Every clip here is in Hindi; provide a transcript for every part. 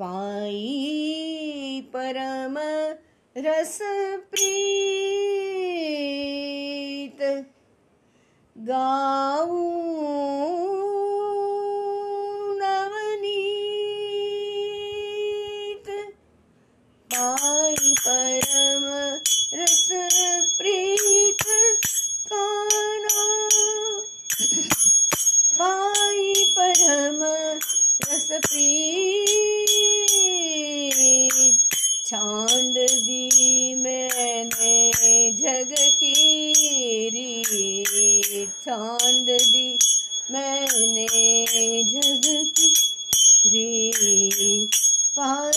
पाई परम रस प्रीत गाऊ छांड दी मैंने जग की रीत पा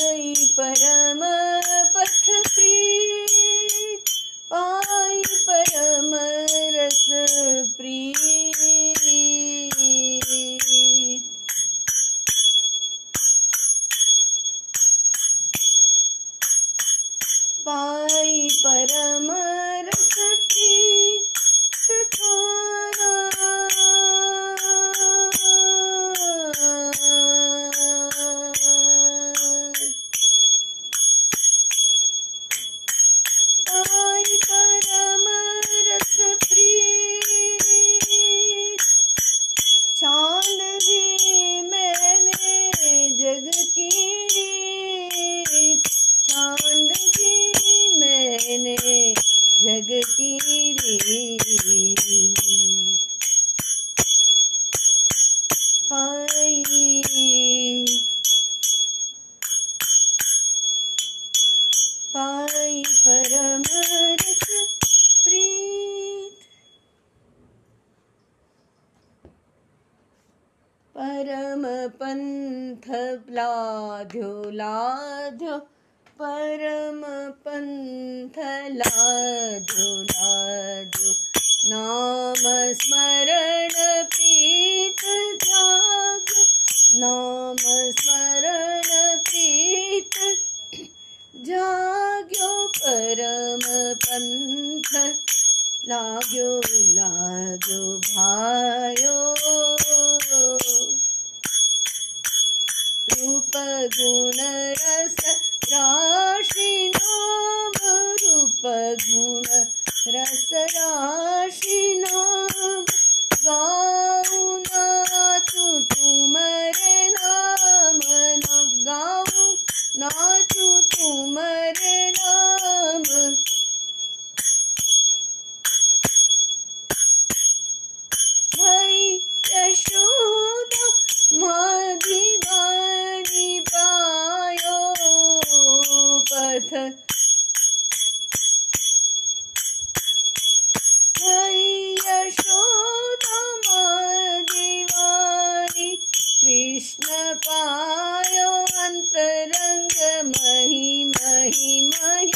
रंग मही मही मही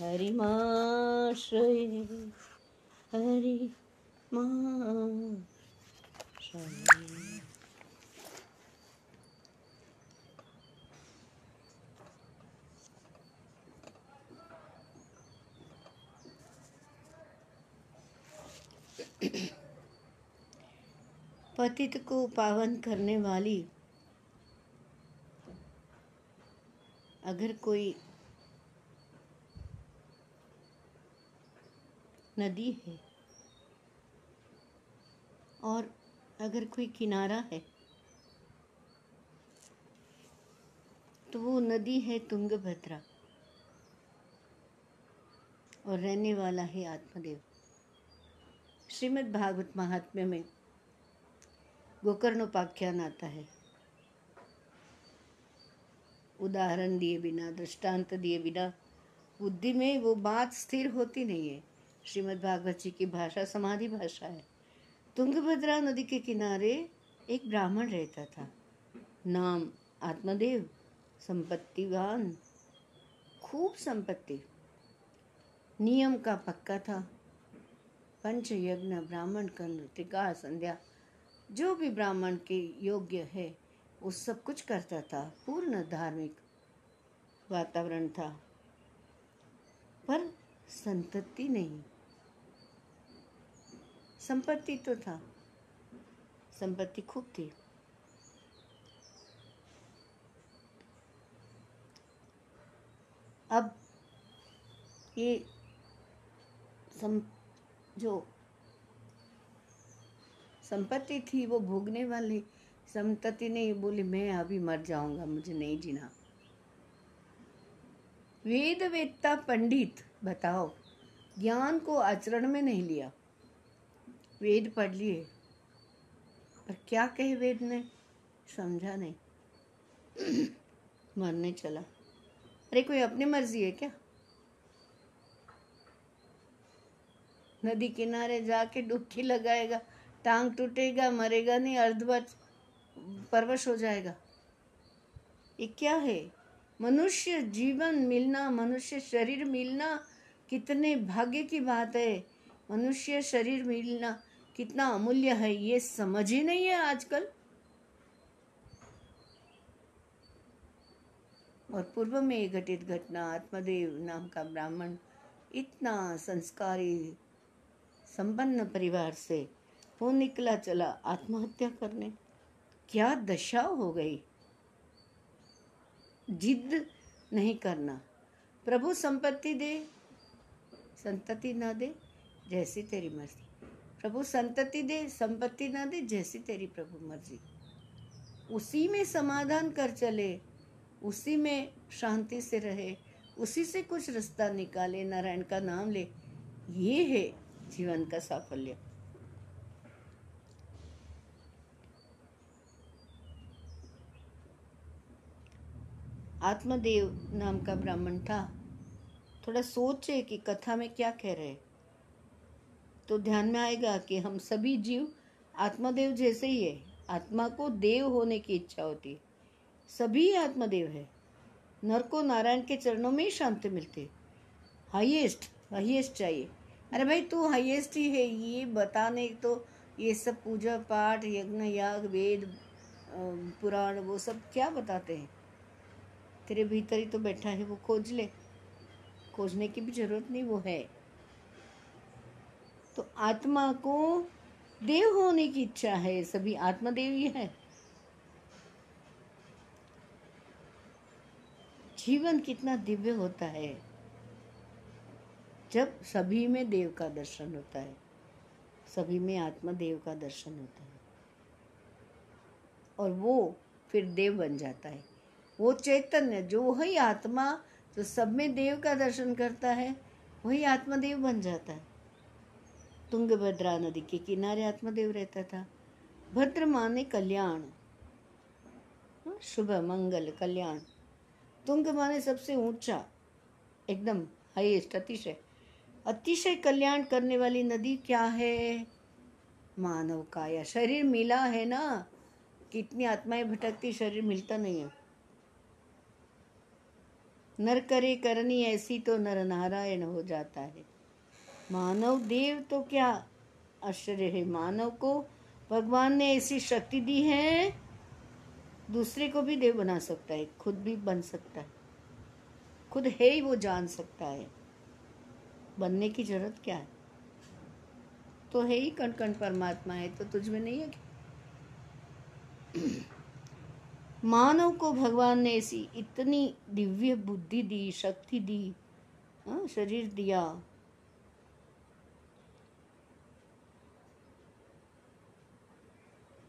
हरिमाश्रये हरि पतित को पावन करने वाली अगर कोई नदी है। और अगर कोई किनारा है तो वो नदी है तुंगभद्रा। और रहने वाला है आत्मदेव। श्रीमद् भागवत महात्म्य में गोकर्णोपाख्यान आता है। उदाहरण दिए बिना, दृष्टांत दिए बिना, बुद्धि में वो बात स्थिर होती नहीं है। श्रीमद् भागवत जी की भाषा समाधि भाषा है। तुंगभद्रा नदी के किनारे एक ब्राह्मण रहता था। नाम आत्मदेव, संपत्तिवान, खूब संपत्ति। नियम का पक्का था। पंच यज्ञ ब्राह्मण का त्रिकाल संध्या, जो भी ब्राह्मण के योग्य है, वो सब कुछ करता था। पूर्ण धार्मिक वातावरण था। पर संतति नहीं। संपत्ति तो था। संपत्ति खूब थी। अब ये सम, जो संपत्ति थी, वो भोगने वाली संपत्ति नहीं बोली, मैं अभी मर जाऊँगा, मुझे नहीं जीना। वेद वेदता पंडित, बताओ, ज्ञान को आचरण में नहीं लिया। वेद पढ़ लिए, पर क्या कहे वेद ने? समझा नहीं। मरने चला। अरे, कोई अपनी मर्ज़ी है क्या? नदी किनारे जाके डुबकी लगाएगा, टांग टूटेगा, मरेगा नहीं अर्धवत परवश हो जाएगा। ये क्या है? मनुष्य जीवन मिलना, मनुष्य शरीर मिलना, कितने भाग्य की बात है। मनुष्य शरीर मिलना कितना अमूल्य है ये समझ ही नहीं है आजकल। और पूर्व में घटित घटना, आत्मदेव नाम का ब्राह्मण, इतना संस्कारी, संपन्न परिवार से वो निकला चला आत्महत्या करने। क्या दशा हो गई? जिद नहीं करना। प्रभु संपत्ति दे, संतति ना दे, जैसी तेरी मर्ज़ी। प्रभु संतति दे, संपत्ति ना दे, जैसी तेरी प्रभु मर्ज़ी। उसी में समाधान कर चले, उसी में शांति से रहे, उसी से कुछ रास्ता निकाले, नारायण का नाम ले। ये है जीवन का साफल्य। आत्मदेव नाम का ब्राह्मण था। थोड़ा सोचे कि कथा में क्या कह रहे। तो ध्यान में आएगा कि हम सभी जीव आत्मदेव जैसे ही है। आत्मा को देव होने की इच्छा होती है। सभी आत्मदेव है। नर को नारायण के चरणों में ही शांति मिलती हाईएस्ट हाईएस्ट चाहिए। अरे भाई, तू हाईएस्ट ही है। ये बताने तो ये सब पूजा पाठ, यज्ञ, याग, वेद पुराण, वो सब क्या बताते हैं? तेरे भीतर ही तो बैठा है, वो खोज ले। खोजने की भी ज़रूरत नहीं, वो है। तो आत्मा को देव होने की इच्छा है, सभी आत्मदेव ही। है जीवन कितना दिव्य होता है, जब सभी में देव का दर्शन होता है, सभी में आत्मदेव का दर्शन होता है। और वो फिर देव बन जाता है। वो चैतन्य, जो वही आत्मा, जो सब में देव का दर्शन करता है, वही आत्मदेव बन जाता है। तुंगभद्रा नदी के किनारे आत्मदेव रहता था भद्र माने कल्याण शुभ मंगल कल्याण तुंग माने सबसे ऊँचा एकदम हाईएस्ट अतिशय अतिशय कल्याण करने वाली नदी क्या है मानव का या शरीर मिला है ना कितनी आत्माएँ भटकती शरीर मिलता नहीं है नर करे करनी ऐसी तो नर नारायण हो जाता है मानव देव तो क्या आश्चर्य है? मानव को भगवान ने ऐसी शक्ति दी है दूसरे को भी देव बना सकता है खुद भी बन सकता है। खुद है ही वो जान सकता है। बनने की ज़रूरत क्या है? तो है ही कण कण परमात्मा है तो तुझ में नहीं है मानव को भगवान ने ऐसी इतनी दिव्य बुद्धि दी शक्ति दी हाँ, शरीर दिया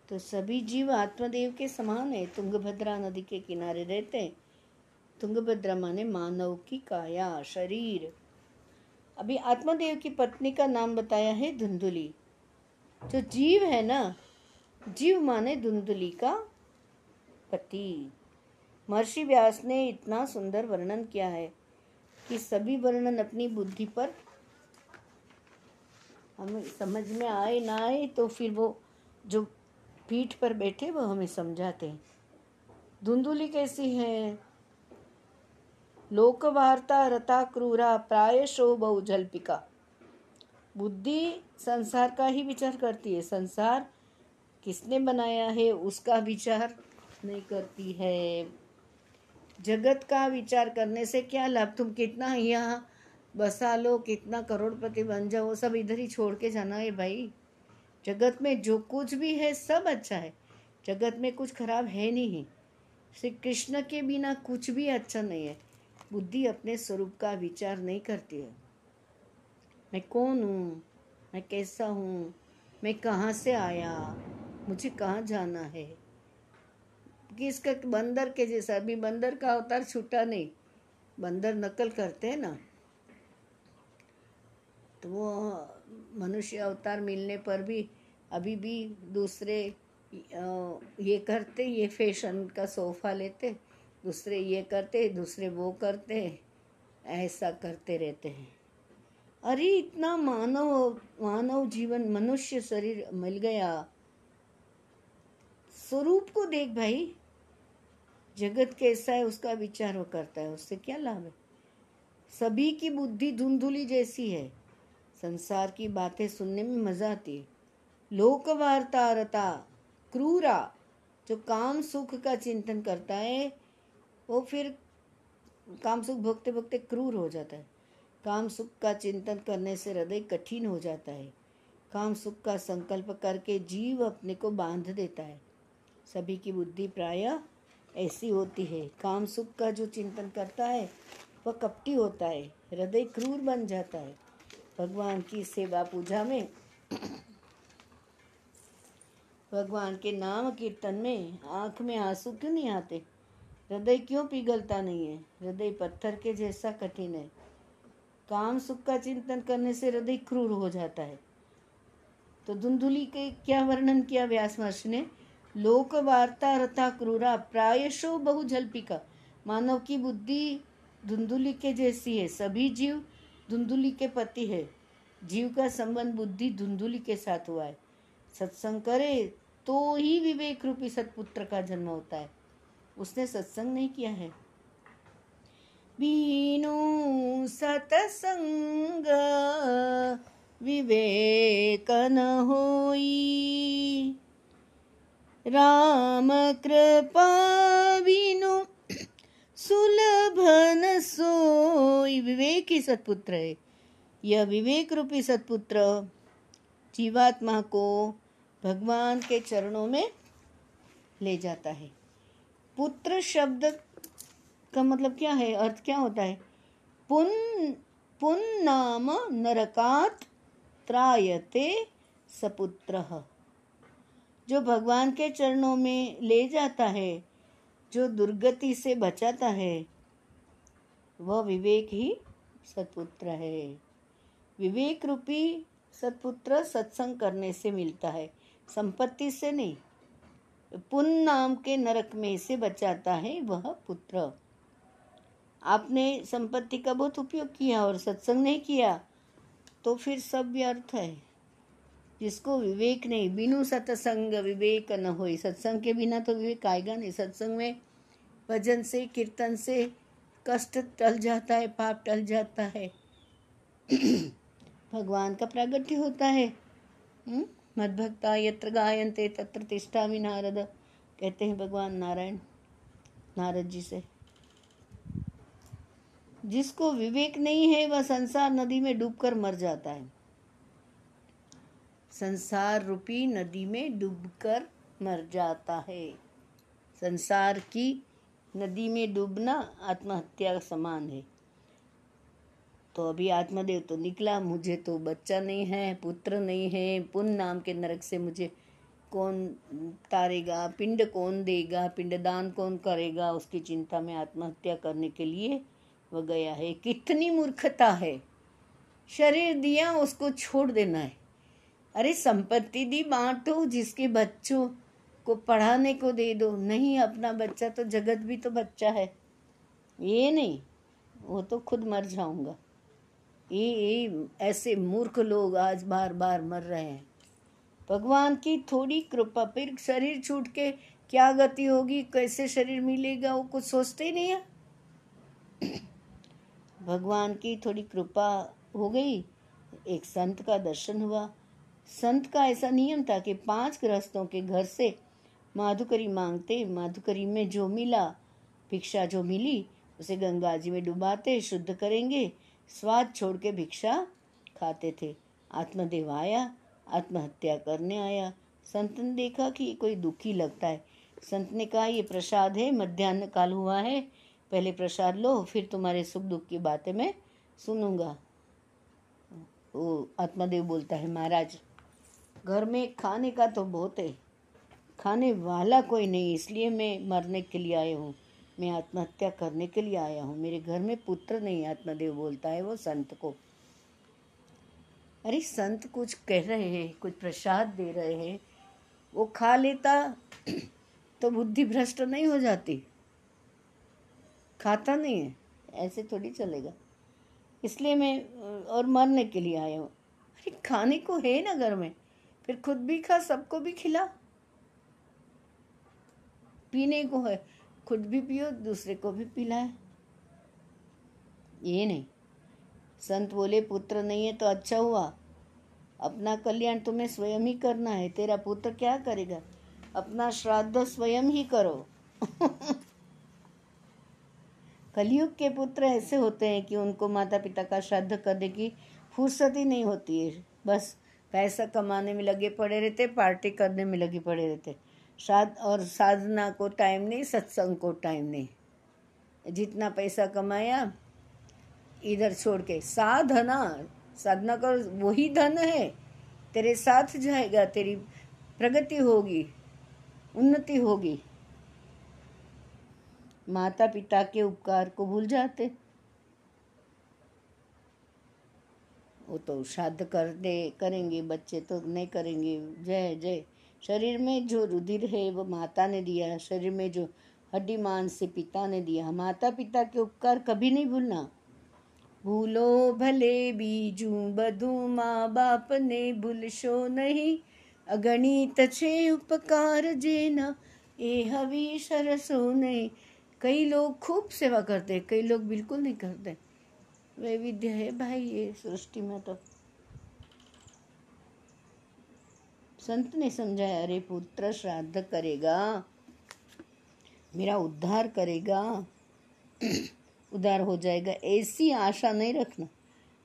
तो सभी जीव आत्मदेव के समान है। तुंगभद्रा नदी के किनारे रहते हैं। तुंगभद्रा माने मानव की काया, शरीर। अभी आत्मदेव की पत्नी का नाम बताया है धुंधुली। जो जीव है ना, जीव माने धुंधुली का पति। महर्षि व्यास ने इतना सुंदर वर्णन किया है कि सभी वर्णन अपनी बुद्धि पर हमें समझ में आए ना आए तो फिर वो जो पीठ पर बैठे वो हमें समझाते धुंधुली कैसी है? लोक वार्ता रता क्रूरा प्रायशो बहु जल्पिका बुद्धि संसार का ही विचार करती है। संसार किसने बनाया है, उसका विचार नहीं करती है। जगत का विचार करने से क्या लाभ? तुम कितना यहाँ बसा लो, कितना करोड़पति बन जाओ सब इधर ही छोड़ के जाना है भाई। जगत में जो कुछ भी है, सब अच्छा है। जगत में कुछ खराब है नहीं। श्री कृष्ण के बिना कुछ भी अच्छा नहीं है। बुद्धि अपने स्वरूप का विचार नहीं करती है। मैं कौन हूँ? मैं कैसा हूँ? मैं कहाँ से आया? मुझे कहाँ जाना है? कि इसका बंदर के जैसा? अभी बंदर का अवतार छूटा नहीं। बंदर नकल करते हैं ना। तो वो मनुष्य अवतार मिलने पर भी, अभी भी दूसरे ये करते, ये फ़ैशन का सोफा लेते, दूसरे ये करते, दूसरे वो करते, ऐसा करते रहते हैं। अरे, इतना मानव मानव जीवन, मनुष्य शरीर मिल गया। स्वरूप को देख भाई, जगत कैसा है, उसका विचार वो करता है, उससे क्या लाभ है? सभी की बुद्धि धुंधुली जैसी है। संसार की बातें सुनने में मज़ा आती है। लोक वार्तारता क्रूरा, जो काम सुख का चिंतन करता है, वो फिर काम सुख भोगते भोगते क्रूर हो जाता है। काम सुख का चिंतन करने से हृदय कठिन हो जाता है। काम सुख का संकल्प करके जीव अपने को बाँध देता है। सभी की बुद्धि प्राय ऐसी होती है। काम सुख का जो चिंतन करता है, वह कपटी होता है। हृदय क्रूर बन जाता है। भगवान की सेवा पूजा में, भगवान के नाम कीर्तन में आँख में आँसू क्यों नहीं आते? हृदय क्यों पिघलता नहीं है? हृदय पत्थर के जैसा कठिन है। काम सुख का चिंतन करने से हृदय क्रूर हो जाता है। तो धुंधुली के क्या वर्णन किया व्यास महर्षि ने? लोक वार्ता रथा क्रूरा, प्रायशो बहु जल्पिका मानव की बुद्धि धुंधुली के जैसी है। सभी जीव धुंधुली के पति है। जीव का संबंध बुद्धि धुंधुली के साथ हुआ है। सत्संग करे तो ही विवेक रूपी सतपुत्र का जन्म होता है। उसने सत्संग नहीं किया है। बीनो सतसंग विवेक न होई। राम कृपा बिनु सुलभन सोई। विवेक ही सतपुत्र है। यह विवेक रूपी सतपुत्र जीवात्मा को भगवान के चरणों में ले जाता है। पुत्र शब्द का मतलब क्या है? अर्थ क्या होता है? पुन पुन नाम नरकात त्रायते सपुत्र। जो भगवान के चरणों में ले जाता है जो दुर्गति से बचाता है, वह विवेक ही सतपुत्र है। विवेक रूपी सतपुत्र सत्संग करने से मिलता है, संपत्ति से नहीं। पुन नाम के नरक में से बचाता है वह पुत्र। आपने संपत्ति का बहुत उपयोग किया और सत्संग नहीं किया तो फिर सब व्यर्थ है। जिसको विवेक नहीं, बिनु सत्संग विवेक न हो सत्संग के बिना तो विवेक आएगा नहीं। सत्संग में भजन से, कीर्तन से कष्ट टल जाता है, पाप टल जाता है। भगवान का प्रागट्य होता है? हम्म? मदभक्ता यत्र गायन्ते तत्र तिष्ठामि नारद। कहते हैं भगवान नारायण, नारद जी से। जिसको विवेक नहीं है, वह संसार नदी में डूबकर मर जाता है। संसार रूपी नदी में डूबकर मर जाता है। संसार की नदी में डूबना आत्महत्या का समान है। तो अभी आत्मदेव तो निकला, मुझे तो बच्चा नहीं है, पुत्र नहीं है। पुण्य नाम के नरक से मुझे कौन तारेगा, पिंड कौन देगा, पिंडदान कौन करेगा? उसकी चिंता में आत्महत्या करने के लिए वह गया है। कितनी मूर्खता है। शरीर दिया, उसको छोड़ देना है। अरे संपत्ति दी बांटो, जिसके बच्चों को पढ़ाने को दे दो। नहीं, अपना बच्चा तो जगत भी तो बच्चा है। ये नहीं, वो तो खुद मर जाऊँगा। ये ये ऐसे मूर्ख लोग आज बार बार मर रहे हैं। भगवान की थोड़ी कृपा, फिर शरीर छूट के क्या गति होगी? कैसे शरीर मिलेगा? वो कुछ सोचते ही नहीं है। भगवान की थोड़ी कृपा हो गई। एक संत का दर्शन हुआ। संत का ऐसा नियम था कि पाँच गृहस्थों के घर से माधुकरी मांगते, माधुकरी में जो मिला, भिक्षा जो मिली, उसे गंगा जी में डुबाते, शुद्ध करेंगे, स्वाद छोड़ के भिक्षा खाते थे। आत्मदेव आया, आत्महत्या करने आया। संत ने देखा कि कोई दुखी लगता है। संत ने कहा, ये प्रसाद है, मध्यान्ह काल हुआ है। पहले प्रसाद लो, फिर तुम्हारे सुख दुख की बातें मैं सुनूँगा। वो आत्मदेव बोलता है, महाराज घर में खाने का तो बहुत है। खाने वाला कोई नहीं, इसलिए मैं मरने के लिए आया हूँ। मैं आत्महत्या करने के लिए आया हूँ। मेरे घर में पुत्र नहीं, आत्मदेव बोलता है वो संत को। अरे संत कुछ कह रहे हैं, कुछ प्रसाद दे रहे हैं। वो खा लेता तो बुद्धि भ्रष्ट नहीं हो जाती। खाता नहीं है, ऐसे थोड़ी चलेगा। इसलिए मैं, और मरने के लिए आया हूँ। अरे खाने को है ना घर में। फिर खुद भी खा, सबको भी खिला। पीने को है, खुद भी पियो, दूसरे को भी पिलाए। ये नहीं। संत बोले, पुत्र नहीं है तो अच्छा हुआ। अपना कल्याण तुम्हें स्वयं ही करना है। तेरा पुत्र क्या करेगा? अपना श्राद्ध स्वयं ही करो। कलयुग के पुत्र ऐसे होते हैं कि उनको माता पिता का श्राद्ध करने की फुर्सत ही नहीं होती है। बस पैसा कमाने में लगे पड़े रहते, पार्टी करने में लगे पड़े रहते। साध, और साधना को टाइम नहीं, सत्संग को टाइम नहीं। जितना पैसा कमाया, इधर छोड़ के, साधना साधना कर वही धन है। तेरे साथ जाएगा, तेरी प्रगति होगी, उन्नति होगी। माता पिता के उपकार को भूल जाते। वो तो श्राद्ध कर दे, करेंगे बच्चे तो नहीं करेंगे। जय जय। शरीर में जो रुधिर है, वो माता ने दिया शरीर में जो हड्डी मांस से पिता ने दिया माता पिता के उपकार कभी नहीं भूलना। भूलो भले बीजू, बधु माँ बाप ने भूलशो नहीं। अगणित छे उपकार जेना, ए हवी सरसो नहीं। कई लोग खूब सेवा करते कई लोग बिल्कुल नहीं करते। वैविध्य है भाई ये सृष्टि में तो। संत ने समझाया, अरे पुत्र, श्राद्ध करेगा, मेरा उद्धार करेगा, उद्धार हो जाएगा। ऐसी आशा नहीं रखना।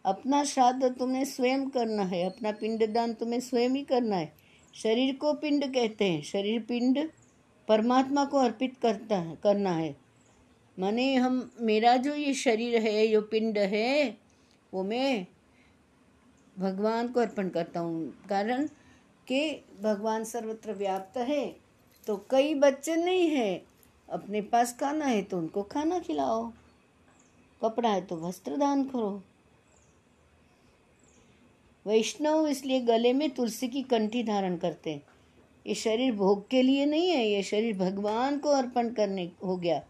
अपना श्राद्ध तुम्हें स्वयं करना है, अपना पिंडदान तुम्हें स्वयं ही करना है। शरीर को पिंड कहते हैं। शरीर पिंड परमात्मा को अर्पित करता है, करना है। माने हम, मेरा जो ये शरीर है जो पिंड है, वो मैं भगवान को अर्पण करता हूँ। कारण कि भगवान सर्वत्र व्याप्त है तो कई बच्चे नहीं है। अपने पास खाना है तो उनको खाना खिलाओ। कपड़ा है तो वस्त्र दान करो। वैष्णव इसलिए गले में तुलसी की कंठी धारण करते हैं। ये शरीर भोग के लिए नहीं है, ये शरीर भगवान को अर्पण करने हो गया।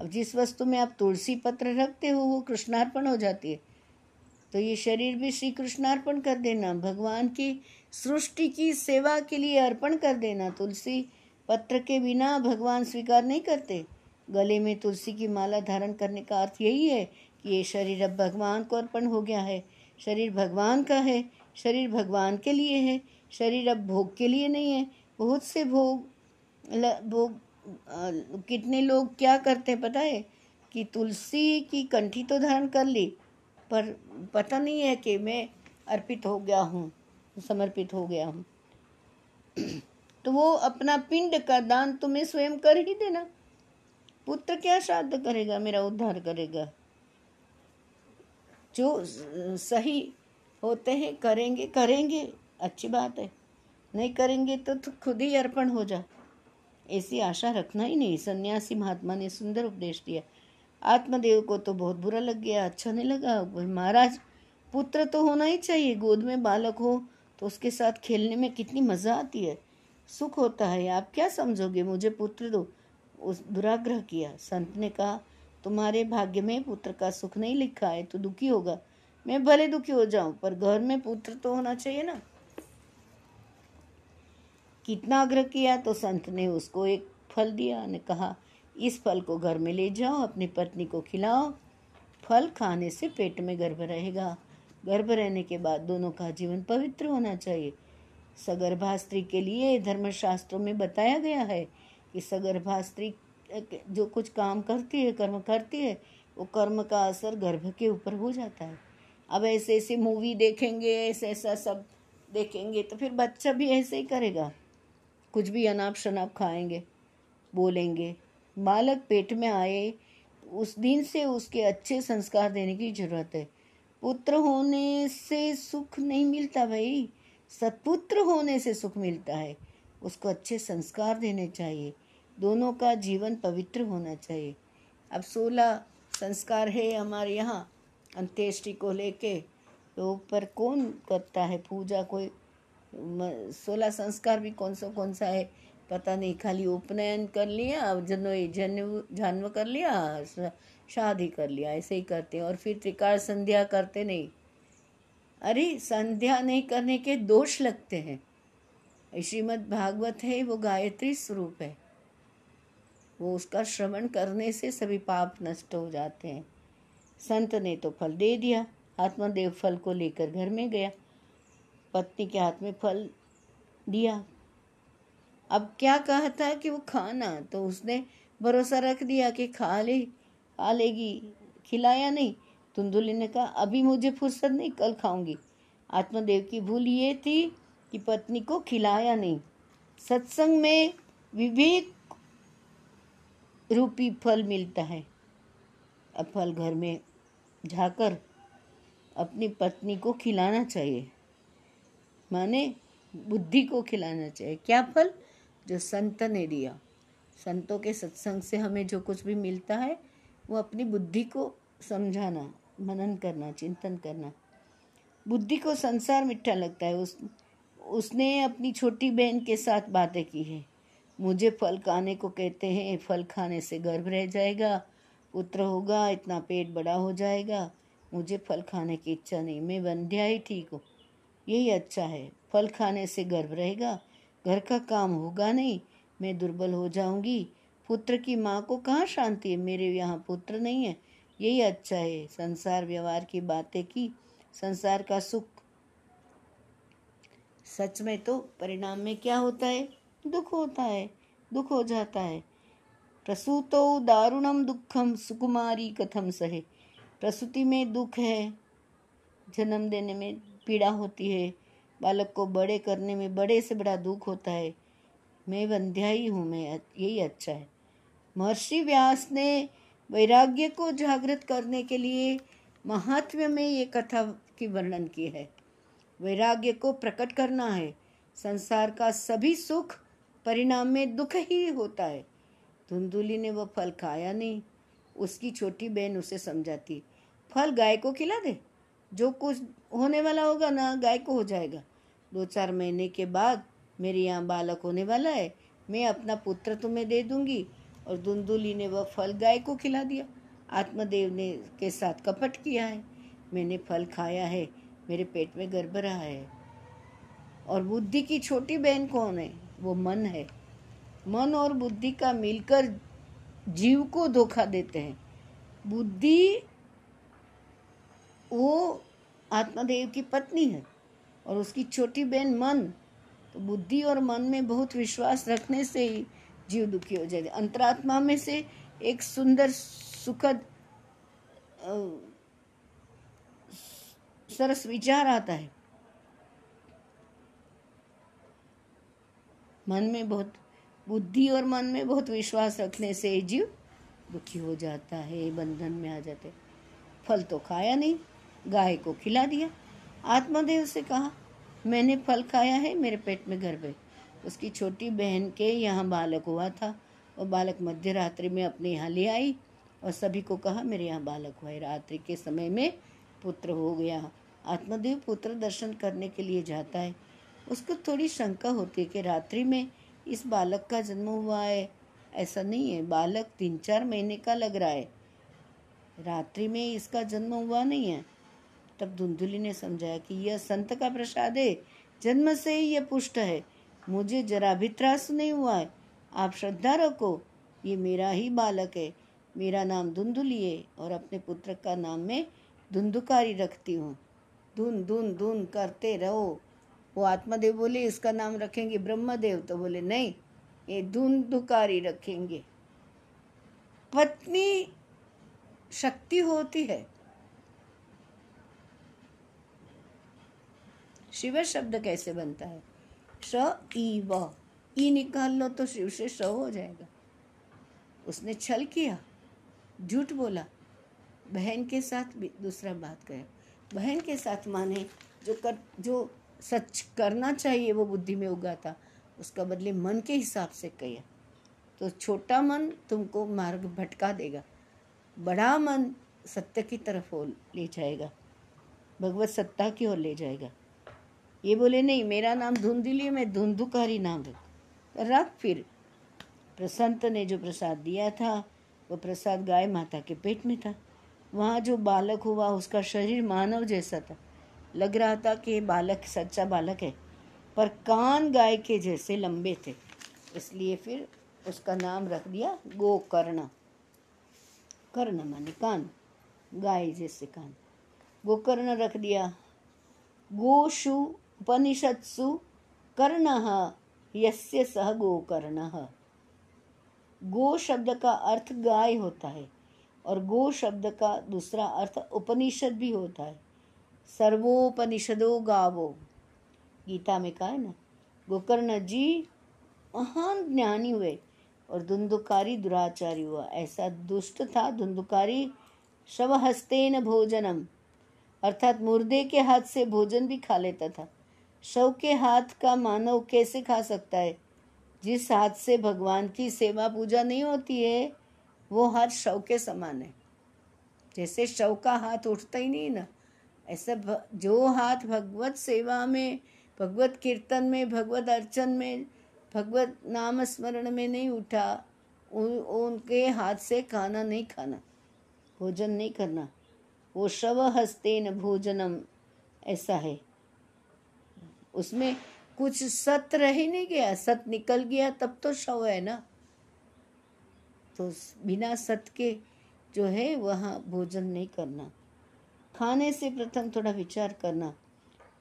अब जिस वस्तु में आप तुलसी पत्र रखते हो, वो कृष्णार्पण हो जाती है। तो ये शरीर भी श्री कृष्णार्पण कर देना, भगवान की सृष्टि की सेवा के लिए अर्पण कर देना। तुलसी पत्र के बिना भगवान स्वीकार नहीं करते। गले में तुलसी की माला धारण करने का अर्थ यही है कि ये शरीर अब भगवान को अर्पण हो गया है। शरीर भगवान का है, शरीर भगवान के लिए है, शरीर अब भोग के लिए नहीं है। बहुत से भोग भोग कितने लोग क्या करते हैं पता है? कि तुलसी की कंठी तो धारण कर ली, पर पता नहीं है कि मैं अर्पित हो गया हूँ, समर्पित हो गया हूँ। तो वो अपना पिंड का दान तुम्हें स्वयं कर ही देना। पुत्र क्या श्राद्ध करेगा, मेरा उद्धार करेगा। जो सही होते हैं, करेंगे करेंगे, अच्छी बात है। नहीं करेंगे तो खुद ही अर्पण हो जा। ऐसी आशा रखना ही नहीं, सन्यासी महात्मा ने सुंदर उपदेश दिया। आत्मदेव को तो बहुत बुरा लग गया अच्छा नहीं लगा। महाराज, पुत्र तो होना ही चाहिए, गोद में बालक हो तो उसके साथ खेलने में कितनी मज़ा आती है। सुख होता है, आप क्या समझोगे? मुझे पुत्र दो। उस दुराग्रह किया। संत ने कहा, तुम्हारे भाग्य में पुत्र का सुख नहीं लिखा है तो दुखी होगा। मैं भले दुखी हो जाऊँ, पर घर में पुत्र तो होना चाहिए ना। कितना आग्रह किया तो संत ने उसको एक फल दिया ने कहा, इस फल को घर में ले जाओ, अपनी पत्नी को खिलाओ। फल खाने से पेट में गर्भ रहेगा। गर्भ रहने के बाद दोनों का जीवन पवित्र होना चाहिए। सगर्भा स्त्री के लिए धर्मशास्त्रों में बताया गया है कि सगर्भा स्त्री जो कुछ काम करती है, कर्म करती है, वो कर्म का असर गर्भ के ऊपर हो जाता है। अब ऐसे ऐसे मूवी देखेंगे ऐसे ऐसा सब देखेंगे तो फिर बच्चा भी ऐसे ही करेगा। कुछ भी अनाप शनाप खाएँगे, बोलेंगे। बालक पेट में आए, उस दिन से उसके अच्छे संस्कार देने की ज़रूरत है। पुत्र होने से सुख नहीं मिलता भाई। सत्पुत्र होने से सुख मिलता है। उसको अच्छे संस्कार देने चाहिए। दोनों का जीवन पवित्र होना चाहिए। अब सोलह संस्कार है हमारे यहाँ। अंत्येष्टि को लेके तो पर कौन करता है? पूजा कोई सोलह संस्कार भी कौन सा कौन सा है? पता नहीं, खाली उपनयन कर लिया जन्व जन्म जन्म कर लिया शादी कर लिया, ऐसे ही करते हैं। और फिर त्रिकाल संध्या करते नहीं। अरे, संध्या नहीं करने के दोष लगते हैं। श्रीमद् भागवत है, वो गायत्री स्वरूप है। वो उसका श्रवण करने से सभी पाप नष्ट हो जाते हैं। संत ने तो फल दे दिया, आत्मदेव फल को लेकर घर में गया। पत्नी के हाथ में फल दिया। अब क्या कहा था कि वो खाना? तो उसने भरोसा रख दिया कि खा ले, खा लेगी। खिलाया नहीं। धुंधुली ने कहा, अभी मुझे फुर्सत नहीं, कल खाऊँगी। आत्मदेव की भूल ये थी कि पत्नी को खिलाया नहीं। सत्संग में विवेक रूपी फल मिलता है। अब फल घर में जाकर अपनी पत्नी को खिलाना चाहिए। माने बुद्धि को खिलाना चाहिए। क्या फल? जो संत ने दिया। संतों के सत्संग से हमें जो कुछ भी मिलता है, वो अपनी बुद्धि को समझाना, मनन करना, चिंतन करना। बुद्धि को संसार मिठा लगता है। उस, उसने अपनी छोटी बहन के साथ बातें की है। मुझे फल खाने को कहते हैं फल खाने से गर्भ रह जाएगा, पुत्र होगा, इतना पेट बड़ा हो जाएगा। मुझे फल खाने की इच्छा नहीं। मैं बंध्या ही ठीक हूँ। यही अच्छा है। फल खाने से गर्भ रहेगा। घर का काम होगा नहीं। मैं दुर्बल हो जाऊँगी। पुत्र की माँ को कहाँ शांति है? मेरे यहाँ पुत्र नहीं है। यही अच्छा है। संसार व्यवहार की बातें की। संसार का सुख। सच में तो परिणाम में क्या होता है? दुख होता है। दुख हो जाता है। प्रसूतो दारुणम दुखम सुकुमारी कथम सहे। प्रसूति में दुख है। जन्म देने में पीड़ा होती है। बालक को बड़े करने में बड़े से बड़ा दुख होता है। मैं बंध्या ही हूँ मैं यही अच्छा है। महर्षि व्यास ने वैराग्य को जागृत करने के लिए महात्म्य में ये कथा की वर्णन की है। वैराग्य को प्रकट करना है। संसार का सभी सुख परिणाम में दुख ही होता है। धुंधुली ने वह फल खाया नहीं। उसकी छोटी बहन उसे समझाती, फल गाय को खिला दे। जो कुछ होने वाला होगा ना, गाय को हो जाएगा। दो चार महीने के बाद मेरे यहाँ बालक होने वाला है, मैं अपना पुत्र तुम्हें दे दूँगी। और धुंधुली ने वह फल गाय को खिला दिया। आत्मदेव ने के साथ कपट किया है। मैंने फल खाया है, मेरे पेट में गर्भ रहा है। और बुद्धि की छोटी बहन कौन है? वो मन है। मन और बुद्धि का मिलकर जीव को धोखा देते हैं। बुद्धि, वो आत्मदेव की पत्नी है और उसकी छोटी बहन मन तो बुद्धि और मन में बहुत विश्वास रखने से ही जीव दुखी हो जाएगा अंतरात्मा में से एक सुंदर, सुखद सरस विचार आता है। मन में बहुत, बुद्धि और मन में बहुत विश्वास रखने से जीव दुखी हो जाता है, बंधन में आ जाते फल तो खाया नहीं गाय को खिला दिया। आत्मदेव से कहा, मैंने फल खाया है, मेरे पेट में गर्भ उसकी छोटी बहन के यहाँ बालक हुआ था और बालक मध्य रात्रि में अपने यहाँ ले आई और सभी को कहा, मेरे यहाँ बालक हुआ है। रात्रि के समय में पुत्र हो गया। आत्मदेव पुत्र दर्शन करने के लिए जाता है। उसको थोड़ी शंका होती है कि रात्रि में इस बालक का जन्म हुआ है। ऐसा नहीं है। बालक तीन चार महीने का लग रहा है। रात्रि में इसका जन्म हुआ नहीं है। तब धुंधुली ने समझाया कि यह संत का प्रसाद है, जन्म से ही यह पुष्ट है। मुझे जरा भी त्रास नहीं हुआ है। आप श्रद्धा रखो, ये मेरा ही बालक है। मेरा नाम धुंधुली है और अपने पुत्र का नाम मैं धुंधुकारी रखती हूँ। धुन धुन धुन करते रहो। वो आत्मदेव बोले, इसका नाम रखेंगे ब्रह्मदेव। तो बोले, नहीं, ये धुंधुकारी रखेंगे। पत्नी शक्ति होती है। शिव शब्द कैसे बनता है? स ई, व। ई निकाल लो तो शिव से स हो जाएगा। उसने छल किया, झूठ बोला, बहन के साथ भी दूसरा बात कहे बहन के साथ माने जो कर, जो सच करना चाहिए, वो बुद्धि में उगा था उसका बदले मन के हिसाब से किया तो छोटा मन तुमको मार्ग भटका देगा। बड़ा मन सत्य की तरफ़ ले जाएगा। भगवत सत्ता की ओर ले जाएगा। ये बोले, नहीं, मेरा नाम धुंधली मैं धुंधुकारी नाम रख रख फिर। प्रसंत ने जो प्रसाद दिया था, वो प्रसाद गाय माता के पेट में था। वहाँ जो बालक हुआ, उसका शरीर मानव जैसा था। लग रहा था कि बालक सच्चा बालक है, पर कान गाय के जैसे लंबे थे। इसलिए फिर उसका नाम रख दिया गोकर्ण। कर्ण माने कान, गाय जैसे कान। गोकर्ण रख दिया, गोशु उपनिषत्सु कर्ण, यस्य सह गोकर्ण। गो शब्द का अर्थ गाय होता है और गो शब्द का दूसरा अर्थ उपनिषद भी होता है। सर्वोपनिषदो गावो। गीता में कहा है ना, गोकर्ण जी महान ज्ञानी हुए और धुंधुकारी दुराचारी हुआ। ऐसा दुष्ट था, धुंधुकारी शव हस्तेन भोजनम, अर्थात मुर्दे के हाथ से भोजन भी खा लेता था। शव के हाथ का मानव कैसे खा सकता है? जिस हाथ से भगवान की सेवा पूजा नहीं होती है वो हाथ शव के समान है। जैसे शव का हाथ उठता ही नहीं ना। ऐसा जो हाथ भगवत सेवा में भगवत कीर्तन में भगवत अर्चन में भगवत नाम स्मरण में नहीं उठा उन, उनके हाथ से खाना नहीं खाना भोजन नहीं करना। वो शव हस्ते न भोजनम ऐसा है। उसमें कुछ सत रह ही नहीं गया, सत निकल गया, तब तो शव है ना। तो बिना सत के जो है, वहाँ भोजन नहीं करना। खाने से प्रथम थोड़ा विचार करना,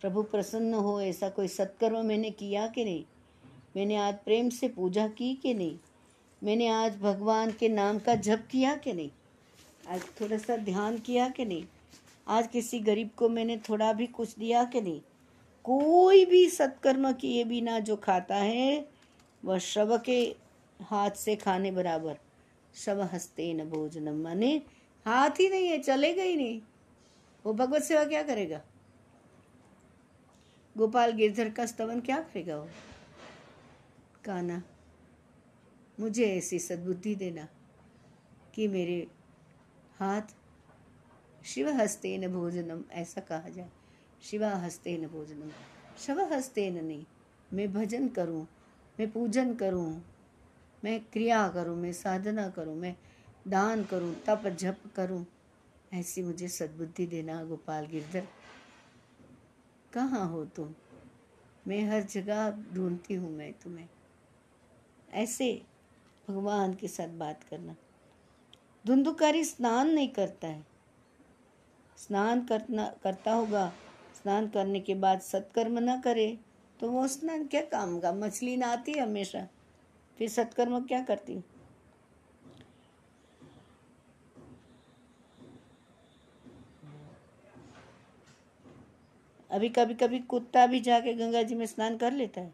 प्रभु प्रसन्न हो, ऐसा कोई सत्कर्म मैंने किया कि नहीं? मैंने आज प्रेम से पूजा की कि नहीं? मैंने आज भगवान के नाम का जप किया कि नहीं? आज थोड़ा सा ध्यान किया कि नहीं? आज किसी गरीब को मैंने थोड़ा भी कुछ दिया कि नहीं? कोई भी सत्कर्म किए बिना जो खाता है, वह शव के हाथ से खाने बराबर। शव हस्ते न भोजनम, माने हाथ ही नहीं है, चलेगा ही नहीं। वो भगवत सेवा क्या करेगा? गोपाल गिरधर का स्तवन क्या करेगा वो? काना मुझे ऐसी सद्बुद्धि देना कि मेरे हाथ शिव हस्ते न भोजनम, ऐसा कहा जाए। शिवा हस्ते न भोजनम। शव हस्ते न नहीं, मैं भजन करूँ, मैं पूजन करूँ, मैं क्रिया करूँ, मैं साधना करूँ, मैं दान करूँ, तप जप करूँ। ऐसी मुझे सद्बुद्धि देना गोपाल गिरधर। कहाँ हो तुम? मैं हर जगह ढूंढती हूँ मैं तुम्हें। ऐसे भगवान के साथ बात करना। धुंधुकारी स्नान नहीं करता है। स्नान करना, करता होगा स्नान करने के बाद सत्कर्म न करे तो वो स्नान क्या काम का? मछली ना आती है हमेशा। फिर सत्कर्म क्या करती? अभी कभी कभी कुत्ता भी जाके गंगा जी में स्नान कर लेता है।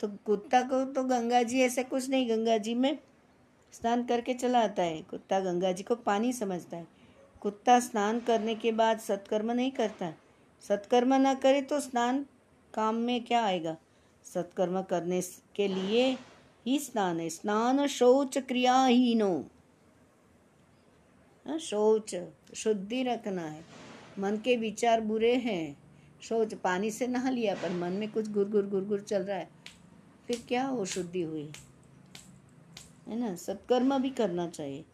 तो कुत्ता को तो गंगा जी ऐसा कुछ नहीं, गंगा जी में स्नान करके चला आता है। कुत्ता गंगा जी को पानी समझता है। कुत्ता स्नान करने के बाद सत्कर्म नहीं करता। सत्कर्म ना करे तो स्नान काम में क्या आएगा? सत्कर्म करने के लिए ही स्नान है। स्नान शौच क्रियाहीनो। हाँ, शौच शुद्धि रखना है। मन के विचार बुरे हैं। शौच पानी से नहा लिया पर मन में कुछ गुर गुर चल रहा है। फिर क्या वो शुद्धि हुई। है ना? सत्कर्म भी करना चाहिए।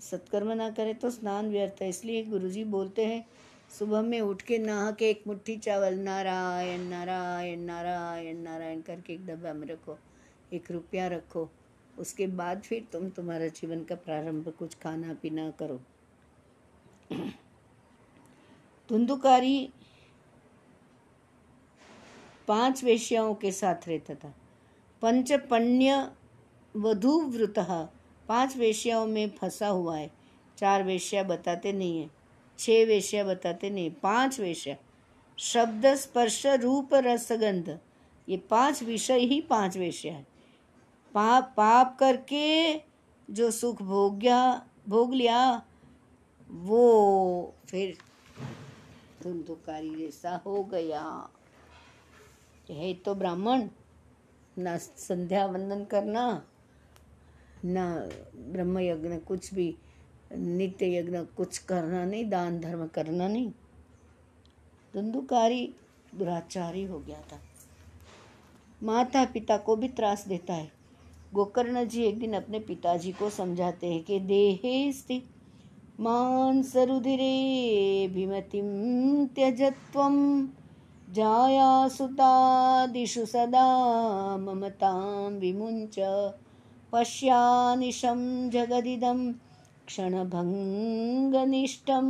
सत्कर्म ना करे तो स्नान व्यर्थ है। इसलिए गुरुजी बोलते हैं सुबह में उठ के नहा के एक मुट्ठी चावल, नारायण नारायण नारायण नारायण करके एक डब्बा में रखो, एक रुपया रखो। उसके बाद फिर तुम तुम्हारा जीवन का प्रारंभ कुछ खाना पीना करो। धुंधुकारी पाँच वेश्याओं के साथ रहता था। पंचपण्य वधुव्रत पाँच वेश्याओं में फंसा हुआ है। चार वेश्या बताते नहीं है। छह वेश्या बताते नहीं, पाँच वेश्या। शब्द स्पर्श रूप रसगंध ये पाँच विषय ही पाँच वेश्या है। पाप पाप करके जो सुख भोग गया, भोग लिया, वो फिर धुंधुकारी जैसा हो गया। है तो ब्राह्मण, ना संध्या वंदन करना, ना ब्रह्म यज्ञ कुछ भी। नित्य यज्ञ कुछ करना नहीं, दान धर्म करना नहीं। धुंधुकारी दुराचारी हो गया था। माता पिता को भी त्रास देता है। गोकर्ण जी एक दिन अपने पिताजी को समझाते हैं कि देहे स्थित मान सरुधिरे भीमतिम त्यजत्वम जायासुतादिषु सदा ममतां विमुञ्च पश्यानिशं जगदिदं क्षणभङ्गनिष्ठं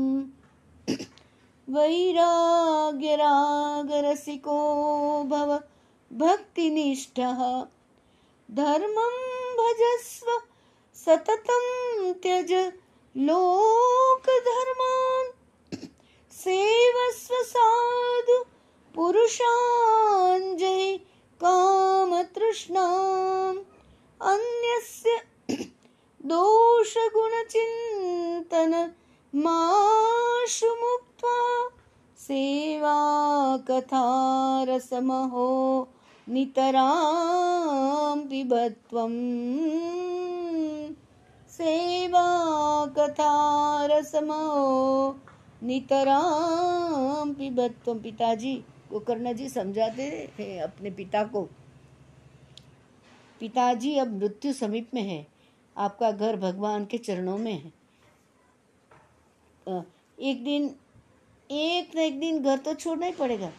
वैराग्यरागरसिको भव भक्तिनिष्ठः। धर्मं भजस्व सततं त्यज लोकधर्मान्। सेवस्व साधु पुरुषाञ्जय कामतृष्णाम्। अन्यस्य दोषगुणचिन्तन माशु मुक्त्वा सेवाकथारसमहो नितरां पिबत्वम् सेवाकथारसमहो नितरां पिबत्वम पिताजी गोकर्ण जी समझाते हैं अपने पिता को। पिताजी अब मृत्यु समीप में है। आपका घर भगवान के चरणों में है। एक दिन एक न एक दिन घर तो छोड़ना ही पड़ेगा।